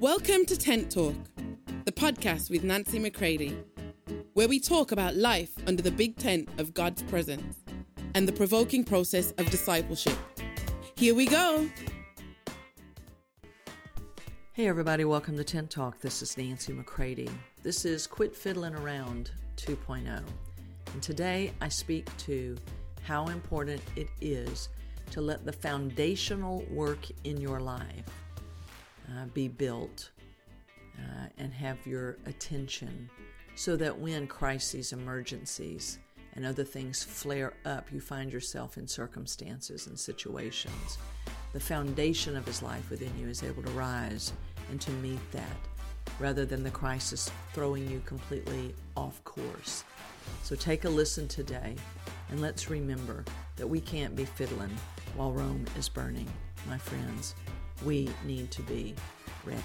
Welcome to Tent Talk, the podcast with Nancy McCready, where we talk about life under the big tent of God's presence and the provoking process of discipleship. Here we go. Hey, everybody, welcome to Tent Talk. This is Nancy McCready. This is Quit Fiddling Around 2.0. And today I speak to how important it is to let the foundational work in your life uh, be built uh, and have your attention so that when crises, emergencies, and other things flare up, you find yourself in circumstances and situations. The foundation of his life within you is able to rise and to meet that rather than the crisis throwing you completely off course. So take a listen today and let's remember that we can't be fiddling while Rome is burning, my friends. We need to be ready.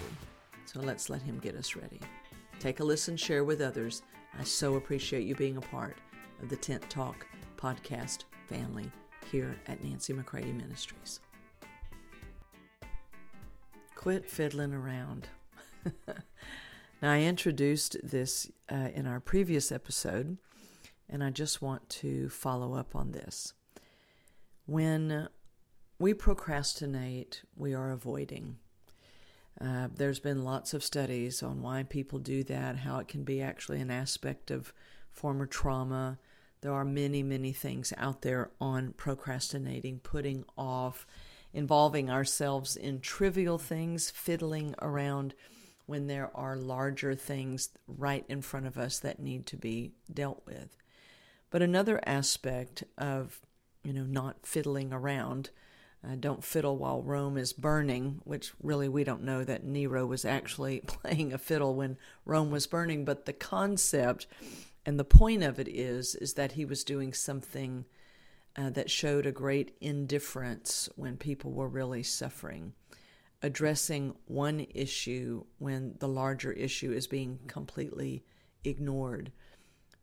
So let's let Him get us ready. Take a listen, share with others. I so appreciate you being a part of the Tent Talk podcast family here at Nancy McCready Ministries. Quit fiddling around. now, I introduced this uh, in our previous episode, and I just want to follow up on this. When we procrastinate, we are avoiding. Uh, there's been lots of studies on why people do that, how it can be actually an aspect of former trauma. There are many, many things out there on procrastinating, putting off, involving ourselves in trivial things, fiddling around when there are larger things right in front of us that need to be dealt with. But another aspect of, you know, not fiddling around, uh, don't fiddle while Rome is burning, which really we don't know that Nero was actually playing a fiddle when Rome was burning, but the concept and the point of it is is that he was doing something uh, that showed a great indifference when people were really suffering, addressing one issue when the larger issue is being completely ignored.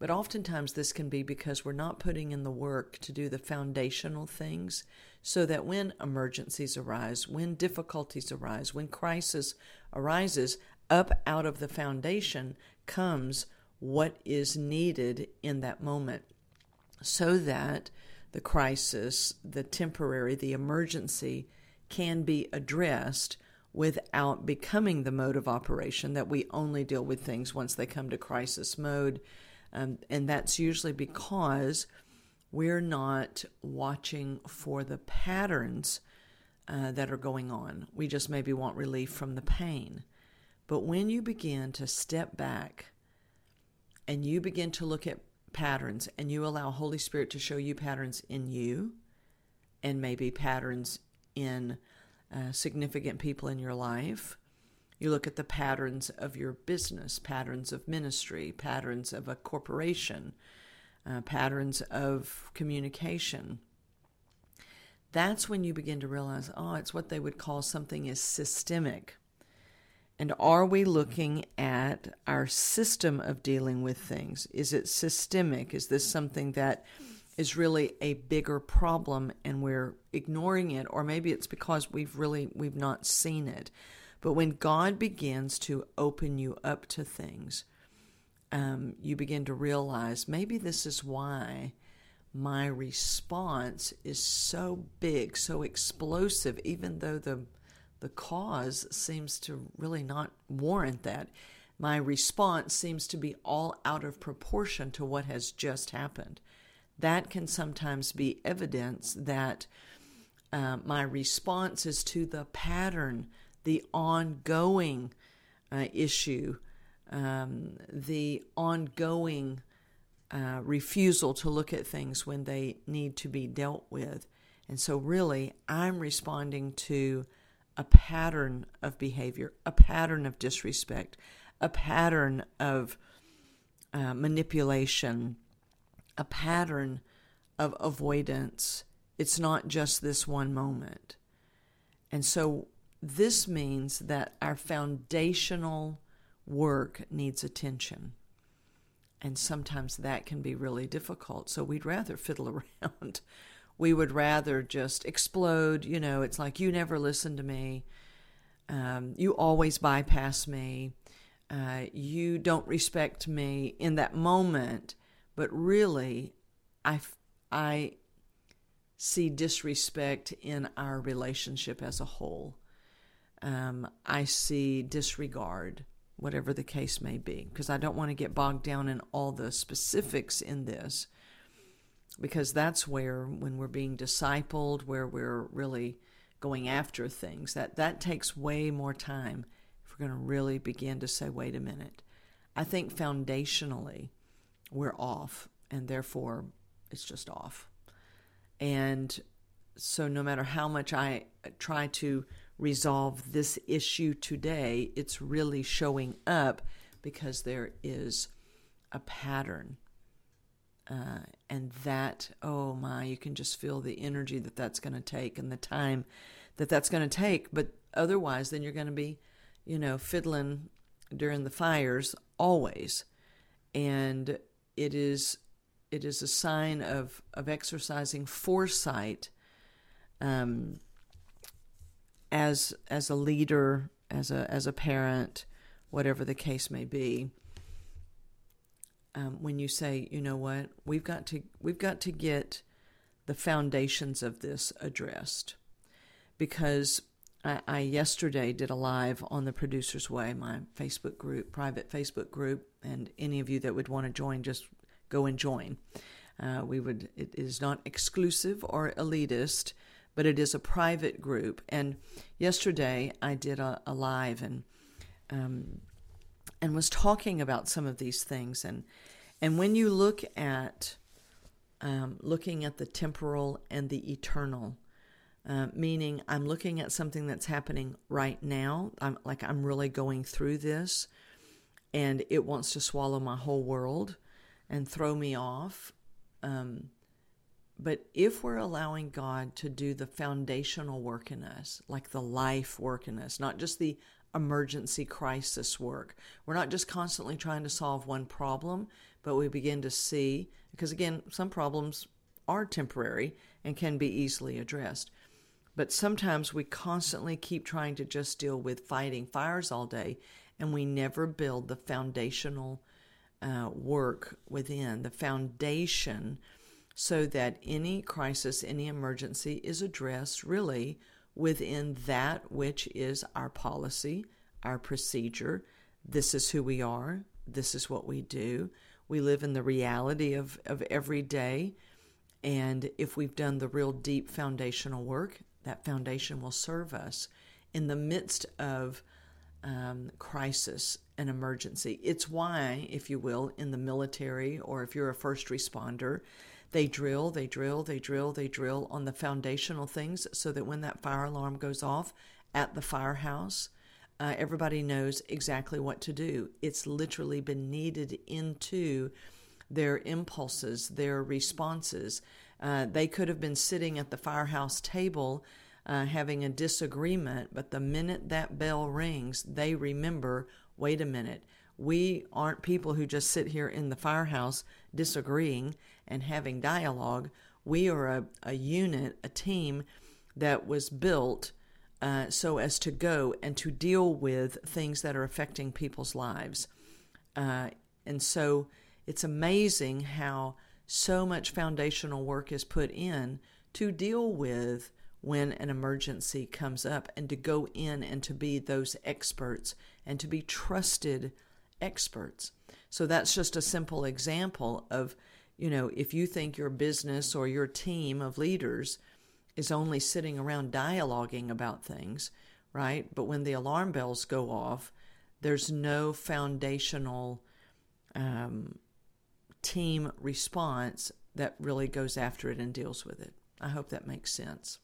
But oftentimes, this can be because we're not putting in the work to do the foundational things so that when emergencies arise, when difficulties arise, when crisis arises, up out of the foundation comes what is needed in that moment so that the crisis, the temporary, the emergency can be addressed without becoming the mode of operation that we only deal with things once they come to crisis mode um, and that's usually because we're not watching for the patterns uh, that are going on. We just maybe want relief from the pain. But when you begin to step back and you begin to look at patterns and you allow Holy Spirit to show you patterns in you and maybe patterns in uh, significant people in your life, you look at the patterns of your business, patterns of ministry, patterns of a corporation, uh, patterns of communication. That's when you begin to realize, oh, it's what they would call something is systemic. And are we looking at our system of dealing with things? Is it systemic? Is this something that is really a bigger problem and we're ignoring it or maybe it's because we've really we've not seen it. But when God begins to open you up to things, um, you begin to realize maybe this is why my response is so big, so explosive, even though the the cause seems to really not warrant that. My response seems to be all out of proportion to what has just happened. That can sometimes be evidence that uh, my response is to the pattern the ongoing uh, issue, um, the ongoing uh, refusal to look at things when they need to be dealt with. And so, really, I'm responding to a pattern of behavior, a pattern of disrespect, a pattern of uh, manipulation, a pattern of avoidance. It's not just this one moment. And so, this means that our foundational work needs attention. And sometimes that can be really difficult. So we'd rather fiddle around. We would rather just explode. You know, it's like, you never listen to me. um, you always bypass me. Uh, you don't respect me in that moment, but really, I, I see disrespect in our relationship as a whole. Um, I see disregard, whatever the case may be, because I don't want to get bogged down in all the specifics in this, because that's where, when we're being discipled, where we're really going after things, that, that takes way more time if we're going to really begin to say, wait a minute. I think foundationally, we're off, and therefore it's just off. And so, no matter how much I try to resolve this issue today, it's really showing up because there is a pattern. Uh, and that, oh my, you can just feel the energy that that's going to take and the time that that's going to take. But otherwise, then you're going to be you know, fiddling during the fires always. And it is it is a sign of, of exercising foresight um, as as a leader, as a as a parent, whatever the case may be. Um, when you say, you know what, we've got to we've got to get the foundations of this addressed, because I, I, yesterday did a live on the Producers Way, my Facebook group, private Facebook group, and any of you that would want to join, just go and join. Uh, we would. It is not exclusive or elitist, but it is a private group. And yesterday I did a, a live and um, and was talking about some of these things. And and when you look at um, looking at the temporal and the eternal uh, meaning I'm looking at something that's happening right now. I'm like I'm really going through this, and it wants to swallow my whole world and throw me off. Um, but if we're allowing God to do the foundational work in us, like the life work in us, not just the emergency crisis work, we're not just constantly trying to solve one problem, but we begin to see, because again, some problems are temporary and can be easily addressed. But sometimes we constantly keep trying to just deal with fighting fires all day, and we never build the foundational uh, work within, the foundation, so that any crisis, any emergency is addressed really within that which is our policy, our procedure. This is who we are, this is what we do. We live in the reality of, of every day. And if we've done the real deep foundational work, that foundation will serve us in the midst of um, crisis and emergency. It's why, if you will, in the military or if you're a first responder, they drill, they drill, they drill, they drill on the foundational things so that when that fire alarm goes off at the firehouse, uh, everybody knows exactly what to do. It's literally been kneaded into their impulses, their responses. Uh, they could have been sitting at the firehouse table uh, having a disagreement, but the minute that bell rings, they remember wait a minute, we aren't people who just sit here in the firehouse disagreeing and having dialogue. We are a, a unit, a team that was built uh, so as to go and to deal with things that are affecting people's lives. Uh, and so it's amazing how so much foundational work is put in to deal with when an emergency comes up and to go in and to be those experts and to be trusted experts. So that's just a simple example of, you know, if you think your business or your team of leaders is only sitting around dialoguing about things, right? But when the alarm bells go off, there's no foundational um, team response that really goes after it and deals with it. I hope that makes sense.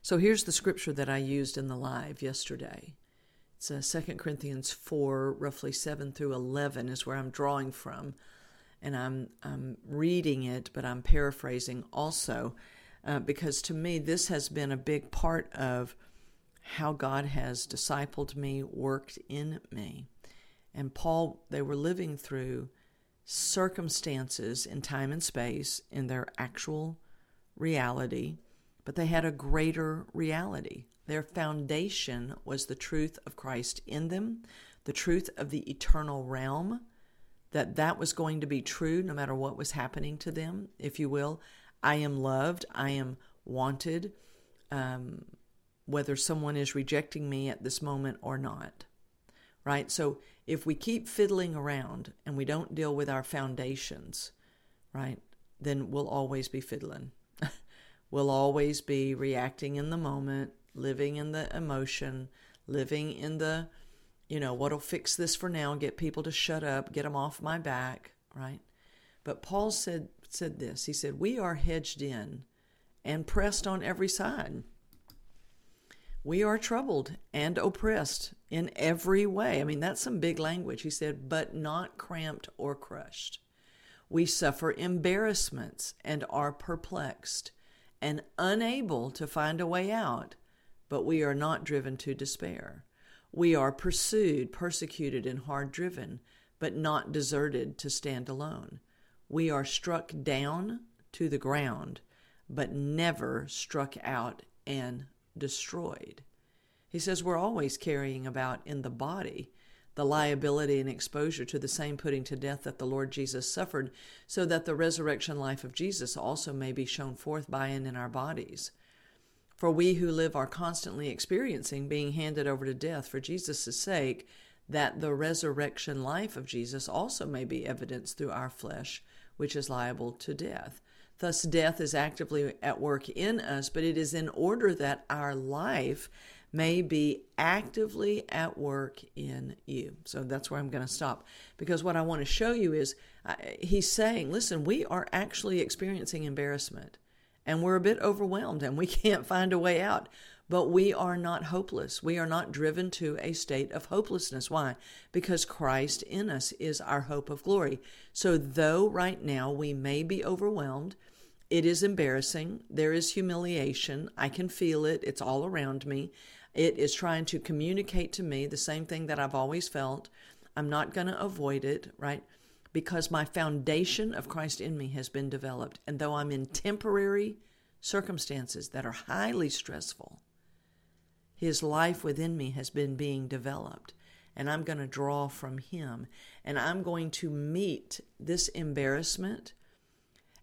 So here's the scripture that I used in the live yesterday. It's uh, 2 Corinthians 4, roughly 7 through 11 is where I'm drawing from. And I'm, I'm reading it, but I'm paraphrasing also, uh, because to me, this has been a big part of how God has discipled me, worked in me. And Paul, they were living through circumstances in time and space in their actual reality, but they had a greater reality, Their foundation was the truth of Christ in them, the truth of the eternal realm, that that was going to be true no matter what was happening to them, if you will. I am loved, I am wanted, um, whether someone is rejecting me at this moment or not. Right? So if we keep fiddling around and we don't deal with our foundations, right, then we'll always be fiddling. we'll always be reacting in the moment, living in the emotion, living in the, you know, what'll fix this for now, get people to shut up, get them off my back, right? But Paul said said this. He said, "We are hedged in and pressed on every side. We are troubled and oppressed in every way." I mean, that's some big language. He said, "but not cramped or crushed." We suffer embarrassments and are perplexed and unable to find a way out but we are not driven to despair. We are pursued, persecuted, and hard driven, but not deserted to stand alone. We are struck down to the ground, but never struck out and destroyed. He says we're always carrying about in the body the liability and exposure to the same putting to death that the Lord Jesus suffered, so that the resurrection life of Jesus also may be shown forth by and in our bodies. For we who live are constantly experiencing being handed over to death for Jesus' sake, that the resurrection life of Jesus also may be evidenced through our flesh, which is liable to death. Thus, death is actively at work in us, but it is in order that our life may be actively at work in you. So that's where I'm going to stop. Because what I want to show you is uh, he's saying, listen, we are actually experiencing embarrassment and we're a bit overwhelmed and we can't find a way out. But we are not hopeless. We are not driven to a state of hopelessness. Why? Because Christ in us is our hope of glory. So, though right now we may be overwhelmed, it is embarrassing. There is humiliation. I can feel it. It's all around me. It is trying to communicate to me the same thing that I've always felt. I'm not going to avoid it, right? Because my foundation of Christ in me has been developed. And though I'm in temporary circumstances that are highly stressful, His life within me has been being developed. And I'm going to draw from Him. And I'm going to meet this embarrassment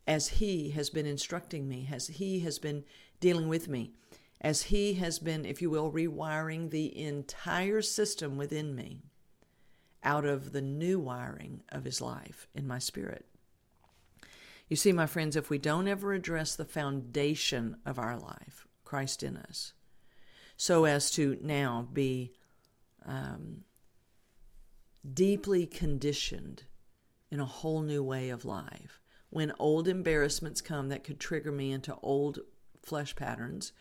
as He has been instructing me, as He has been dealing with me, as He has been, if you will, rewiring the entire system within me out of the new wiring of his life in my spirit. You see, my friends, if we don't ever address the foundation of our life, Christ in us, so as to now be um, deeply conditioned in a whole new way of life, when old embarrassments come that could trigger me into old flesh patterns,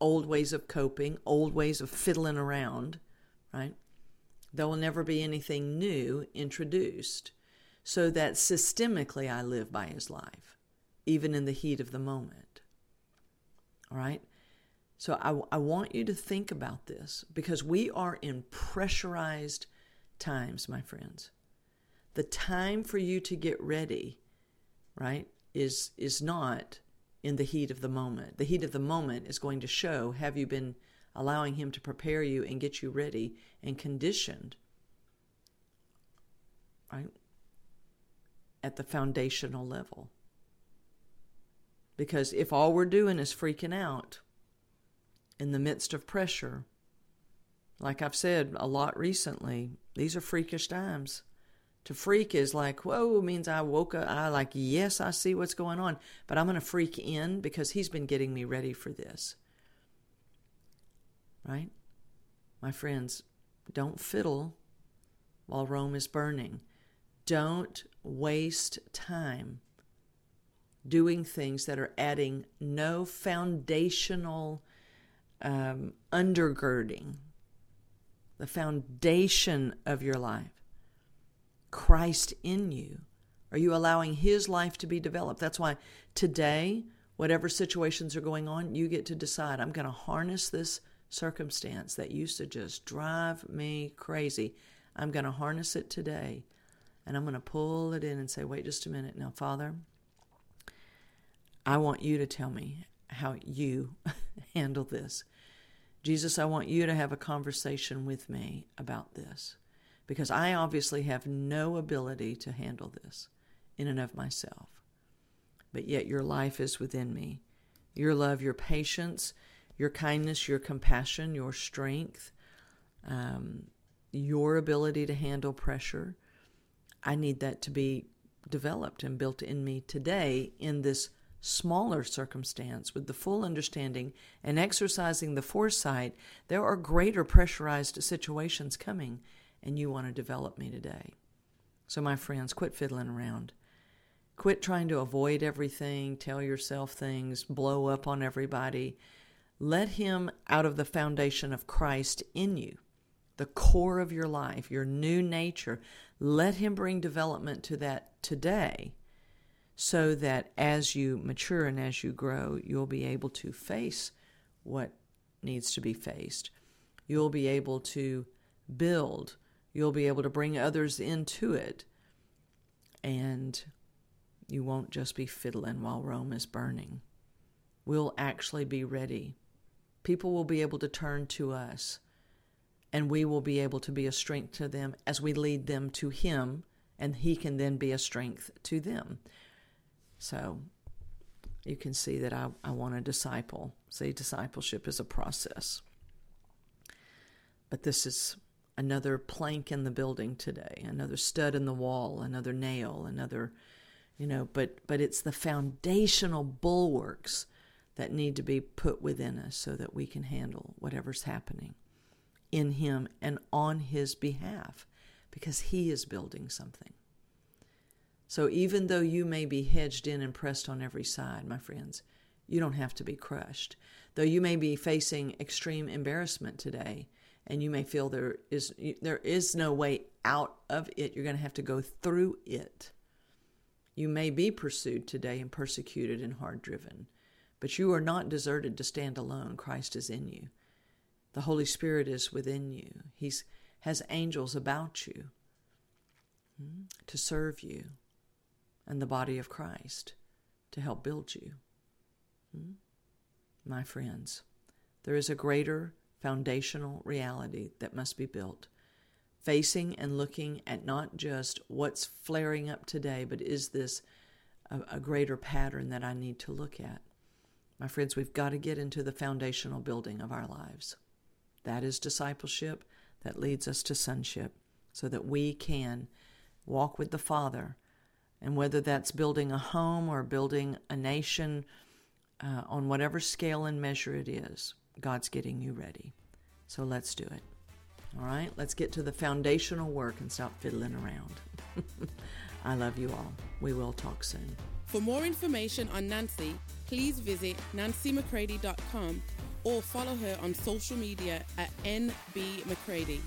old ways of coping, old ways of fiddling around, right? There will never be anything new introduced, so that systemically I live by his life, even in the heat of the moment. All right? So I, I want you to think about this because we are in pressurized times, my friends. The time for you to get ready, right, is is not in the heat of the moment. The heat of the moment is going to show have you been allowing Him to prepare you and get you ready and conditioned, right? At the foundational level. Because if all we're doing is freaking out in the midst of pressure, like I've said a lot recently, these are freakish times. To freak is like, whoa, means I woke up. I like, yes, I see what's going on, but I'm going to freak in because he's been getting me ready for this right? My friends, don't fiddle while Rome is burning. Don't waste time doing things that are adding no foundational um, undergirding, the foundation of your life. Christ in you. Are you allowing His life to be developed? That's why today, whatever situations are going on, you get to decide I'm going to harness this circumstance that used to just drive me crazy. I'm going to harness it today and I'm going to pull it in and say, wait just a minute. Now, Father, I want you to tell me how you handle this. Jesus, I want you to have a conversation with me about this because I obviously have no ability to handle this in and of myself. But yet your life is within me. Your love, your patience, your kindness, your compassion, your strength, um, your ability to handle pressure. I need that to be developed and built in me today in this smaller circumstance with the full understanding and exercising the foresight, there are greater pressurized situations coming, and you want to develop me today. So, my friends, quit fiddling around. Quit trying to avoid everything, tell yourself things, blow up on everybody. Let Him out of the foundation of Christ in you, the core of your life, your new nature. Let Him bring development to that today so that as you mature and as you grow, you'll be able to face what needs to be faced. You'll be able to build. You'll be able to bring others into it. And you won't just be fiddling while Rome is burning. We'll actually be ready. People will be able to turn to us, and we will be able to be a strength to them as we lead them to Him, and He can then be a strength to them. So you can see that I, I want to disciple. See, discipleship is a process. But this is another plank in the building today, another stud in the wall, another nail, another, you know, but but it's the foundational bulwarks that need to be put within us so that we can handle whatever's happening in him and on his behalf because he is building something. So even though you may be hedged in and pressed on every side, my friends, you don't have to be crushed. Though you may be facing extreme embarrassment today, and you may feel there is there is no way out of it, you're going to have to go through it. You may be pursued today and persecuted and hard driven, but you are not deserted to stand alone. Christ is in you. The Holy Spirit is within you. He's has angels about you hmm, to serve you and the body of Christ to help build you. Hmm? My friends, there is a greater foundational reality that must be built, facing and looking at not just what's flaring up today, but is this a, a greater pattern that I need to look at? My friends, we've got to get into the foundational building of our lives. That is discipleship that leads us to sonship so that we can walk with the Father and whether that's building a home or building a nation, uh, on whatever scale and measure it is, God's getting you ready. So let's do it. All right, let's get to the foundational work and stop fiddling around. I love you all. We will talk soon. For more information on Nancy, please visit nancymccready.com or follow her on social media at NB McCready.